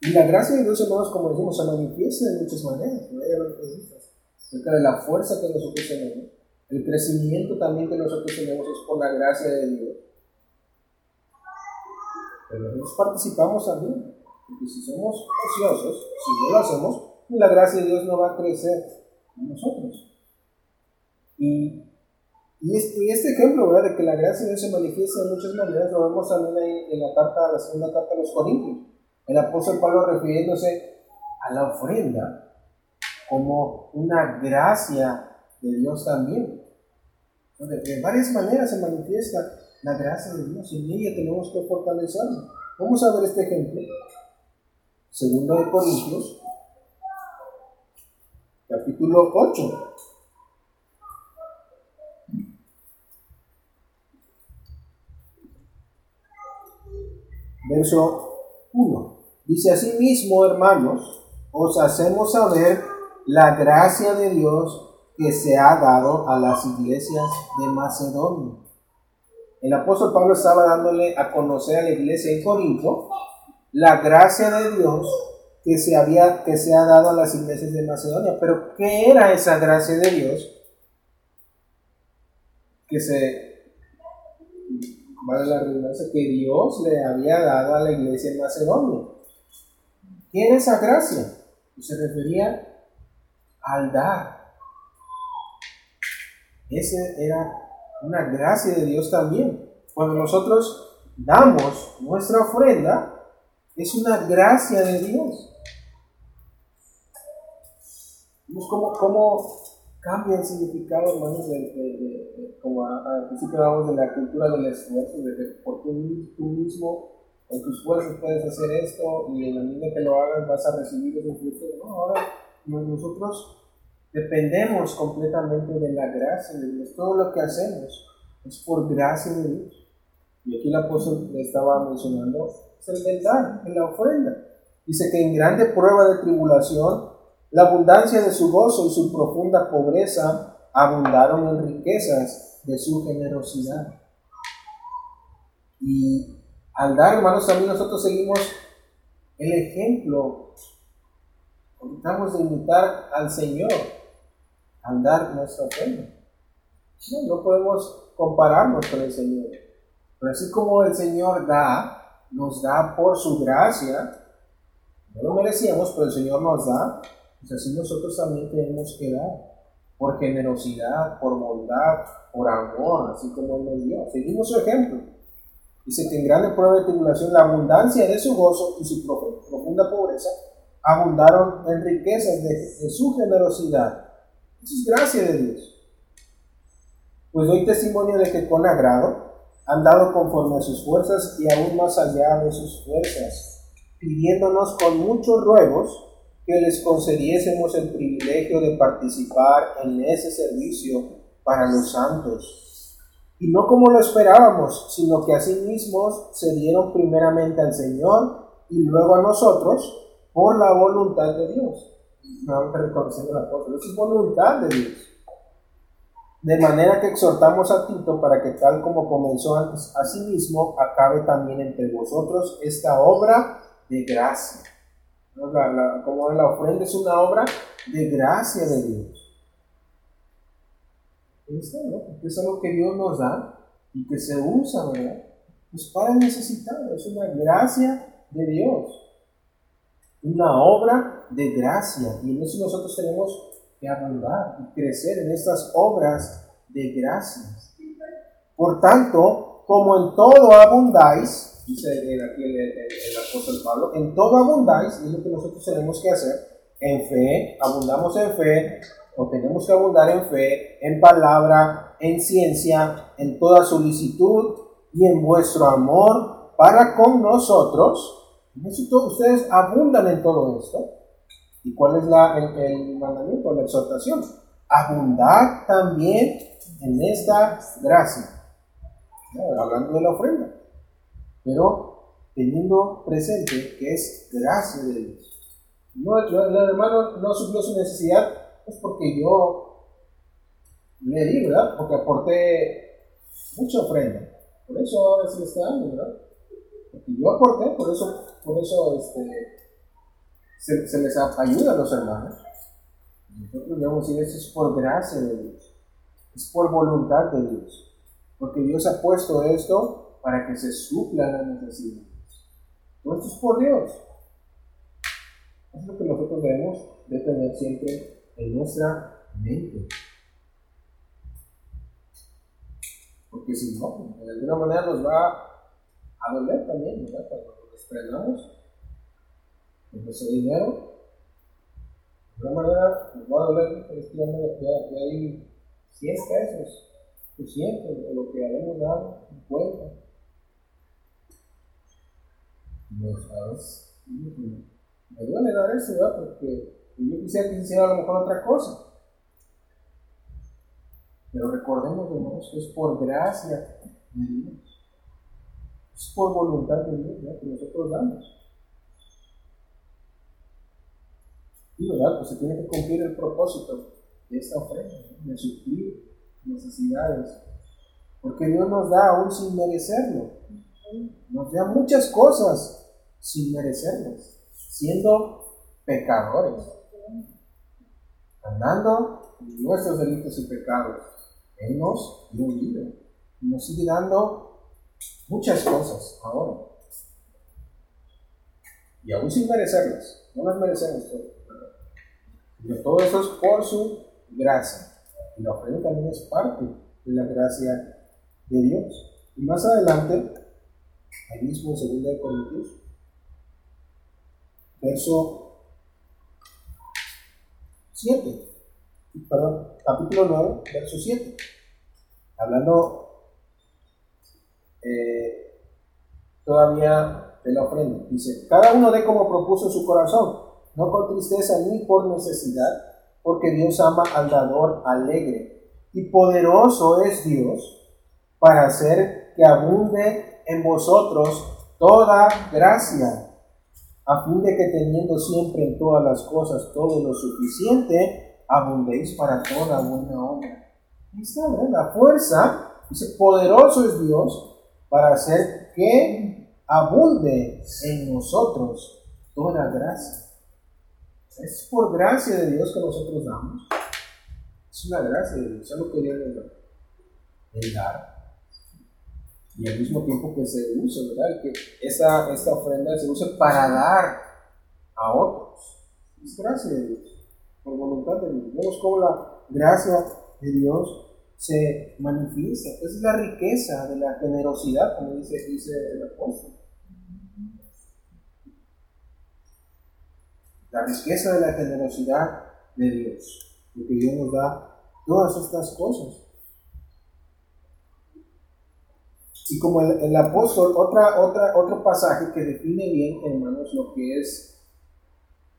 Y la gracia de Dios, hermanos, como decimos, se manifiesta de muchas maneras. Acerca de la fuerza que nosotros tenemos, el crecimiento también que nosotros tenemos es por la gracia de Dios. Pero nosotros participamos también. Porque si somos ociosos, si no lo hacemos, la gracia de Dios no va a crecer en nosotros. Y y este, ejemplo. De que la gracia de Dios se manifiesta de muchas maneras, lo vemos también en la carta, la segunda carta a los Corintios. El apóstol Pablo refiriéndose a la ofrenda como una gracia de Dios también. De, varias maneras se manifiesta la gracia de Dios y en ella tenemos que fortalecernos. Vamos a ver este ejemplo. Segundo de Corintios, capítulo 8. Verso 1. Dice así mismo, hermanos, os hacemos saber la gracia de Dios que se ha dado a las iglesias de Macedonia. El apóstol Pablo estaba dándole a conocer a la iglesia en Corinto la gracia de Dios que se, había, que se ha dado a las iglesias de Macedonia. Pero ¿qué era esa gracia de Dios que se vale la redundancia, que Dios le había dado a la iglesia en Macedonia. ¿Quién es esa gracia? Se refería al dar. Esa era una gracia de Dios también. Cuando nosotros damos nuestra ofrenda, es una gracia de Dios. ¿Cómo, cómo cambia el significado, hermanos, de, como al principio hablamos de la cultura del esfuerzo, de que por tú, mismo, en tus fuerzas puedes hacer esto y en la medida que lo hagas vas a recibir esos frutos. No, ahora nosotros dependemos completamente de la gracia de Dios. Todo lo que hacemos es por gracia de Dios. Y aquí el apóstol le estaba mencionando, es el del dar, en la ofrenda. Dice que en grande prueba de tribulación, la abundancia de su gozo y su profunda pobreza abundaron en riquezas de su generosidad. Y al dar, hermanos, también nosotros seguimos el ejemplo. Tratamos de imitar al Señor al dar nuestra ofrenda. No, no podemos compararnos con el Señor. Pero así como el Señor da, nos da por su gracia, no lo merecíamos, pero el Señor nos da, pues así nosotros también tenemos que dar, por generosidad, por bondad, por amor, así como Él nos dio. Seguimos su ejemplo. Dice que en grande prueba de tribulación la abundancia de su gozo y su profunda pobreza abundaron en riquezas de, de su generosidad. Eso es gracia de Dios. Pues doy testimonio de que con agrado han dado conforme a sus fuerzas y aún más allá de sus fuerzas, pidiéndonos con muchos ruegos que les concediésemos el privilegio de participar en ese servicio para los santos. Y no como lo esperábamos, sino que mismos se dieron primeramente al Señor y luego a nosotros por la voluntad de Dios. No, la cosa, es voluntad de Dios. De manera que exhortamos a Tito para que tal como comenzó antes a sí mismo, acabe también entre vosotros esta obra de gracia. Como la ofrenda es una obra de gracia de Dios. Eso, es algo que Dios nos da y que se usa, ¿verdad? Pues para necesitar, es una gracia de Dios. Una obra de gracia. Y en eso nosotros tenemos que abundar y crecer en estas obras de gracias. Por tanto, como en todo abundáis, dice aquí el, apóstol Pablo, en todo abundáis, es lo que nosotros tenemos que hacer, en fe, abundamos en fe, o tenemos que abundar en fe, en palabra, en ciencia, en toda solicitud y en vuestro amor para con nosotros. Ustedes abundan en todo esto. ¿Y cuál es la, el, mandamiento, la exhortación? Abundar también en esta gracia. Hablando de la ofrenda. Pero teniendo presente que es gracia de Dios. No, el hermano no suplió su necesidad, es porque yo le di, ¿verdad? Porque aporté mucha ofrenda. Por eso ahora sí está dando, ¿verdad? Porque yo aporté, por eso, por eso este, se, les ayuda a los hermanos. Nosotros debemos decir, eso es por gracia de Dios, es por voluntad de Dios, porque Dios ha puesto esto para que se suplan las necesidades. Todo esto es por Dios. Es lo que nosotros debemos de tener siempre en nuestra mente. Porque si no, de alguna manera nos va a doler también, ¿verdad? Cuando nos desprendamos ese dinero, de alguna manera nos va a doler, es que ya, hay 100 pesos, 200, de lo que habíamos dado en cuenta. No sabes, me duele dar eso, ¿verdad? Porque yo quisiera que hiciera a lo mejor otra cosa. Pero recordemos, hermanos, que es por gracia de Dios. Es por voluntad de Dios que nosotros damos. Y verdad, pues se tiene que cumplir el propósito de esta ofrenda, de suplir necesidades. Porque Dios nos da aún sin merecerlo. Nos da muchas cosas sin merecerlas, siendo pecadores, andando en nuestros delitos y pecados. Él nos dio libre y nos sigue dando muchas cosas ahora. Y aún sin merecerlas, no las merecemos todas todo eso es por su gracia. Y la ofrenda también es parte de la gracia de Dios. Y más adelante, ahí mismo en 2 de Corintios, verso 7, perdón, capítulo 9, verso 7, hablando eh, todavía de la ofrenda. Dice, cada uno de como propuso su corazón no con tristeza ni por necesidad, porque Dios ama al dador alegre. Y poderoso es Dios para hacer que abunde en vosotros toda gracia, a fin de que teniendo siempre en todas las cosas todo lo suficiente, abundéis para toda buena obra. Ahí está, La fuerza, dice, poderoso es Dios para hacer que abunde en nosotros toda gracia. Es por gracia de Dios que nosotros damos. Es una gracia de Dios, es lo que. El dar. Y al mismo tiempo que se use, ¿verdad? que esta, esta ofrenda se use para dar a otros. Es gracia de Dios, por voluntad de Dios. Vemos cómo la gracia de Dios se manifiesta. Esa es la riqueza de la generosidad, como dice, dice el apóstol. La riqueza de la generosidad de Dios, porque Dios nos da todas estas cosas. Y como el, apóstol, otra, otra, otro pasaje que define bien, hermanos, lo que es,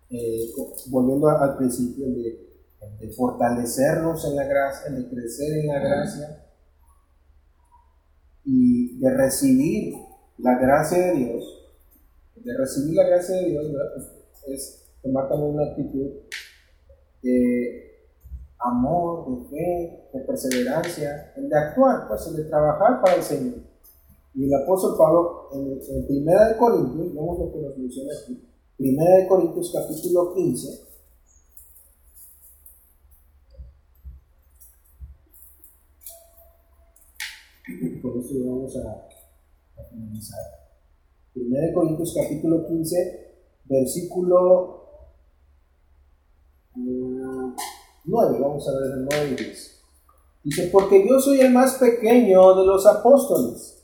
eh, volviendo al principio, de de fortalecernos en la gracia, de crecer en la gracia y de recibir la gracia de Dios, de recibir la gracia de Dios, es tomar también una actitud de amor, de fe, de perseverancia, de actuar, pues de trabajar para el Señor. Y el apóstol Pablo en, en Primera de Corintios, vemos lo que nos menciona aquí, Primera de Corintios capítulo 15, Por eso vamos a, finalizar. 1 Corintios capítulo 15, versículo 9, mm, vamos a ver el 9 y 10. Dice, porque yo soy el más pequeño de los apóstoles,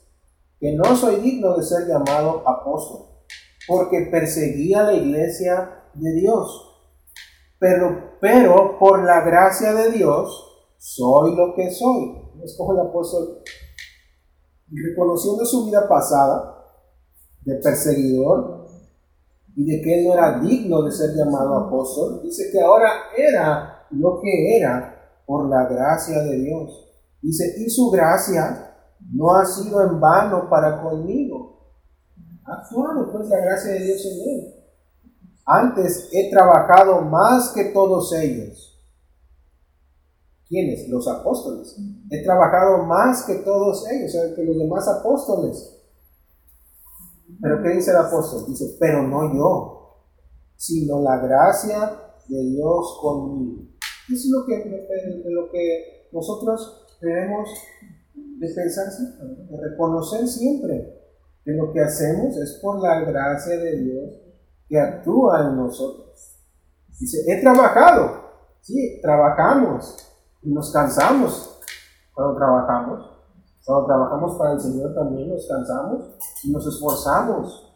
que no soy digno de ser llamado apóstol, porque perseguía la iglesia de Dios. Pero, pero por la gracia de Dios, soy lo que soy. Escojo el apóstol reconociendo su vida pasada de perseguidor y de que él no era digno de ser llamado apóstol, dice que ahora era lo que era por la gracia de Dios. Dice, y su gracia no ha sido en vano para conmigo. Ha actuado la gracia de Dios en él. Antes he trabajado más que todos ellos ¿Quiénes? Los apóstoles. He trabajado más que todos ellos, que los demás apóstoles. Pero ¿qué dice el apóstol? Dice, pero no yo, sino la gracia de Dios conmigo. Es lo que, lo que nosotros debemos de pensar siempre, de reconocer siempre que lo que hacemos es por la gracia de Dios que actúa en nosotros. Dice, he trabajado, sí, trabajamos, y nos cansamos cuando trabajamos. Cuando trabajamos para el Señor también nos cansamos y nos esforzamos.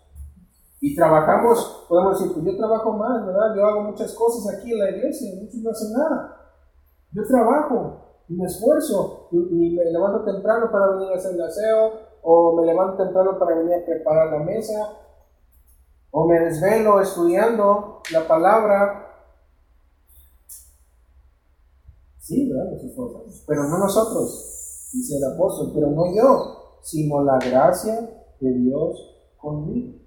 Y trabajamos, podemos decir, pues yo trabajo más, ¿verdad? Yo hago muchas cosas aquí en la iglesia, muchos no hacen nada. Yo trabajo y me esfuerzo y, me levanto temprano para venir a hacer el aseo, o me levanto temprano para venir a preparar la mesa, o me desvelo estudiando la palabra, Sí, ¿verdad? Pero no nosotros, dice el apóstol, pero no yo, sino la gracia de Dios conmigo.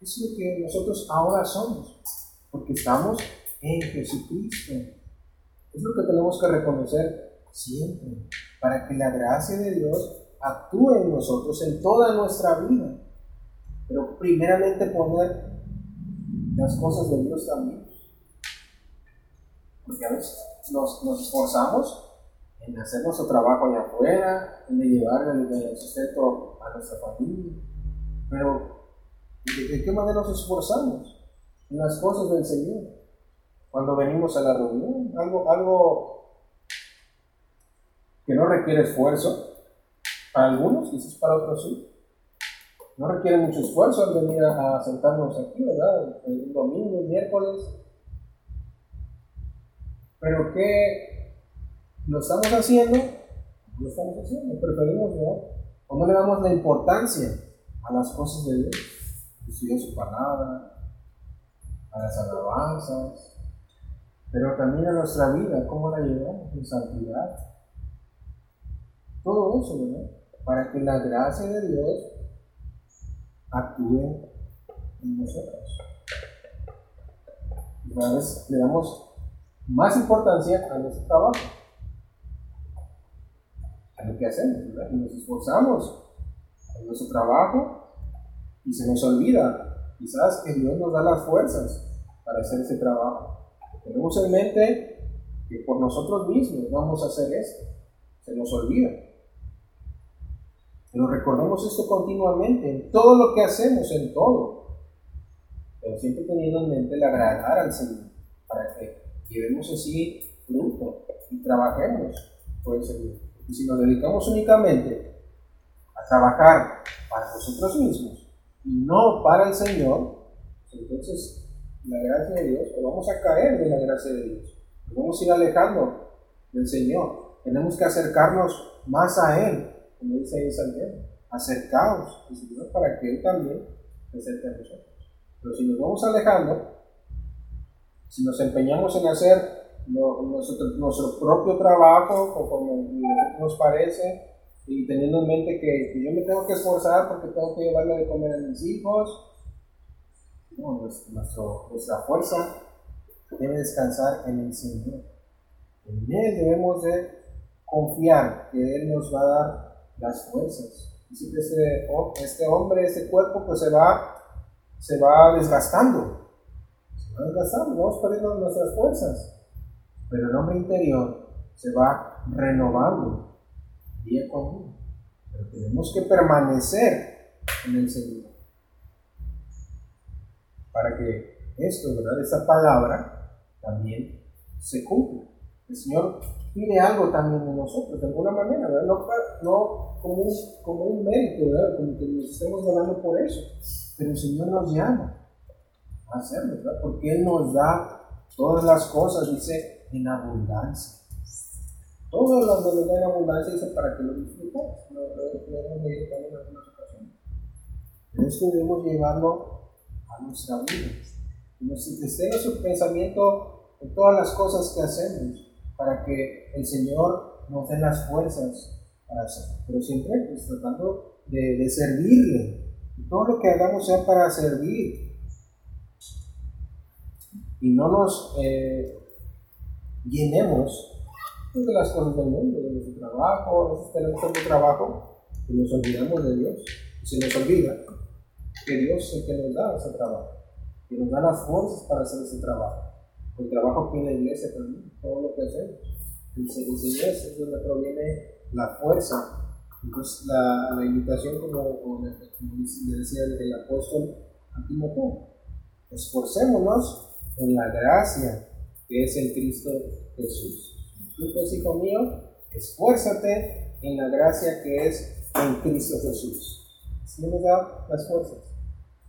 Es lo que nosotros ahora somos, porque estamos en Jesucristo. Es lo que tenemos que reconocer siempre, para que la gracia de Dios actúe en nosotros en toda nuestra vida. Pero primeramente poner las cosas de Dios también. Porque a veces nos, nos esforzamos en hacer nuestro trabajo allá afuera, en llevar el, el sustento a nuestra familia. Pero, ¿de, qué manera nos esforzamos? En las cosas del Señor. Cuando venimos a la reunión, algo, algo que no requiere esfuerzo, para algunos, quizás para otros sí. No requiere mucho esfuerzo al venir a, sentarnos aquí, ¿verdad? El, domingo, el miércoles, pero ¿qué lo estamos haciendo? Lo estamos haciendo, preferimos, ¿no? O no le damos la importancia a las cosas de Dios, estudiar su palabra, a las alabanzas, pero también a nuestra vida, cómo la llevamos en santidad. Todo eso, ¿verdad? Para que la gracia de Dios actúe en nosotros. Y a veces le damos más importancia a nuestro trabajo, a lo que hacemos, ¿verdad? Y nos esforzamos en nuestro trabajo y se nos olvida quizás que Dios nos da las fuerzas para hacer ese trabajo. Tenemos en mente que por nosotros mismos vamos a hacer esto. Se nos olvida. Pero recordemos esto continuamente, en todo lo que hacemos, en todo. Pero siempre teniendo en mente el agradar al Señor, para que llevemos así fruto y trabajemos por el Señor. Y si nos dedicamos únicamente a trabajar para nosotros mismos y no para el Señor, entonces la gracia de Dios, o vamos a caer de la gracia de Dios. Nos vamos a ir alejando del Señor. Tenemos que acercarnos más a Él, como dice ahí Santiago. Acercaos al Señor para que Él también se acerque a nosotros. Pero si nos vamos alejando, si nos empeñamos en hacer nuestro, nuestro, propio trabajo conforme nos parece y teniendo en mente que, que yo me tengo que esforzar porque tengo que llevarle de comer a mis hijos, no, nuestra fuerza debe descansar en el Señor. En Él debemos de confiar que Él nos va a dar las fuerzas. Dice este, este hombre, este cuerpo, pues se va, se va desgastando. Se va desgastando, vamos perdiendo nuestras fuerzas. Pero el hombre interior se va renovando día con día. Pero tenemos que permanecer en el Señor para que esto, ¿verdad? Esta palabra también se cumpla. El Señor pide algo también de nosotros, de alguna manera, ¿verdad? No, no como, un, como un mérito, ¿verdad? Como que nos estemos ganando por eso, pero el Señor nos llama a hacerlo, ¿verdad? Porque Él nos da todas las cosas, dice, en abundancia. Lo que nos da en abundancia dice para que lo disfrutemos. Lo leer también en algunas ocasiones. Pero esto debemos llevarlo a nuestra vida. Que nos esté nuestro pensamiento en todas las cosas que hacemos para que el Señor nos dé las fuerzas para hacerlo. Pero siempre pues, tratando de, de servirle. Todo lo que hagamos sea para servir. Y no nos eh, llenemos de las cosas del mundo, de nuestro trabajo. A veces tenemos tanto trabajo que nos olvidamos de Dios. Y se nos olvida que Dios es el que nos da ese trabajo, que nos da las fuerzas para hacer ese trabajo. El trabajo aquí en la iglesia también, todo lo que hacemos. En Señor es donde proviene la fuerza. Entonces, la, invitación, como, como, decía el, apóstol a Timoteo, esforcémonos en la gracia que es el Cristo Jesús. Tú, pues, hijo mío, esfuérzate en la gracia que es en Cristo Jesús. Si nos da las fuerzas.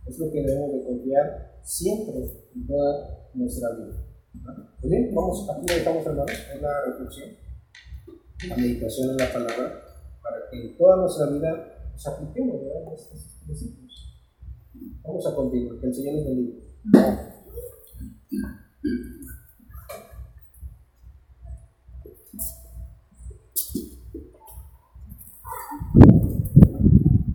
Es lo que debemos de confiar siempre en toda nuestra vida. Pues bien, vamos, aquí lo dejamos, hermanos, en la reflexión, la meditación en la palabra, para que en toda nuestra vida nos apliquemos ¿verdad? estos principios. Vamos a continuar, que el Señor nos bendiga.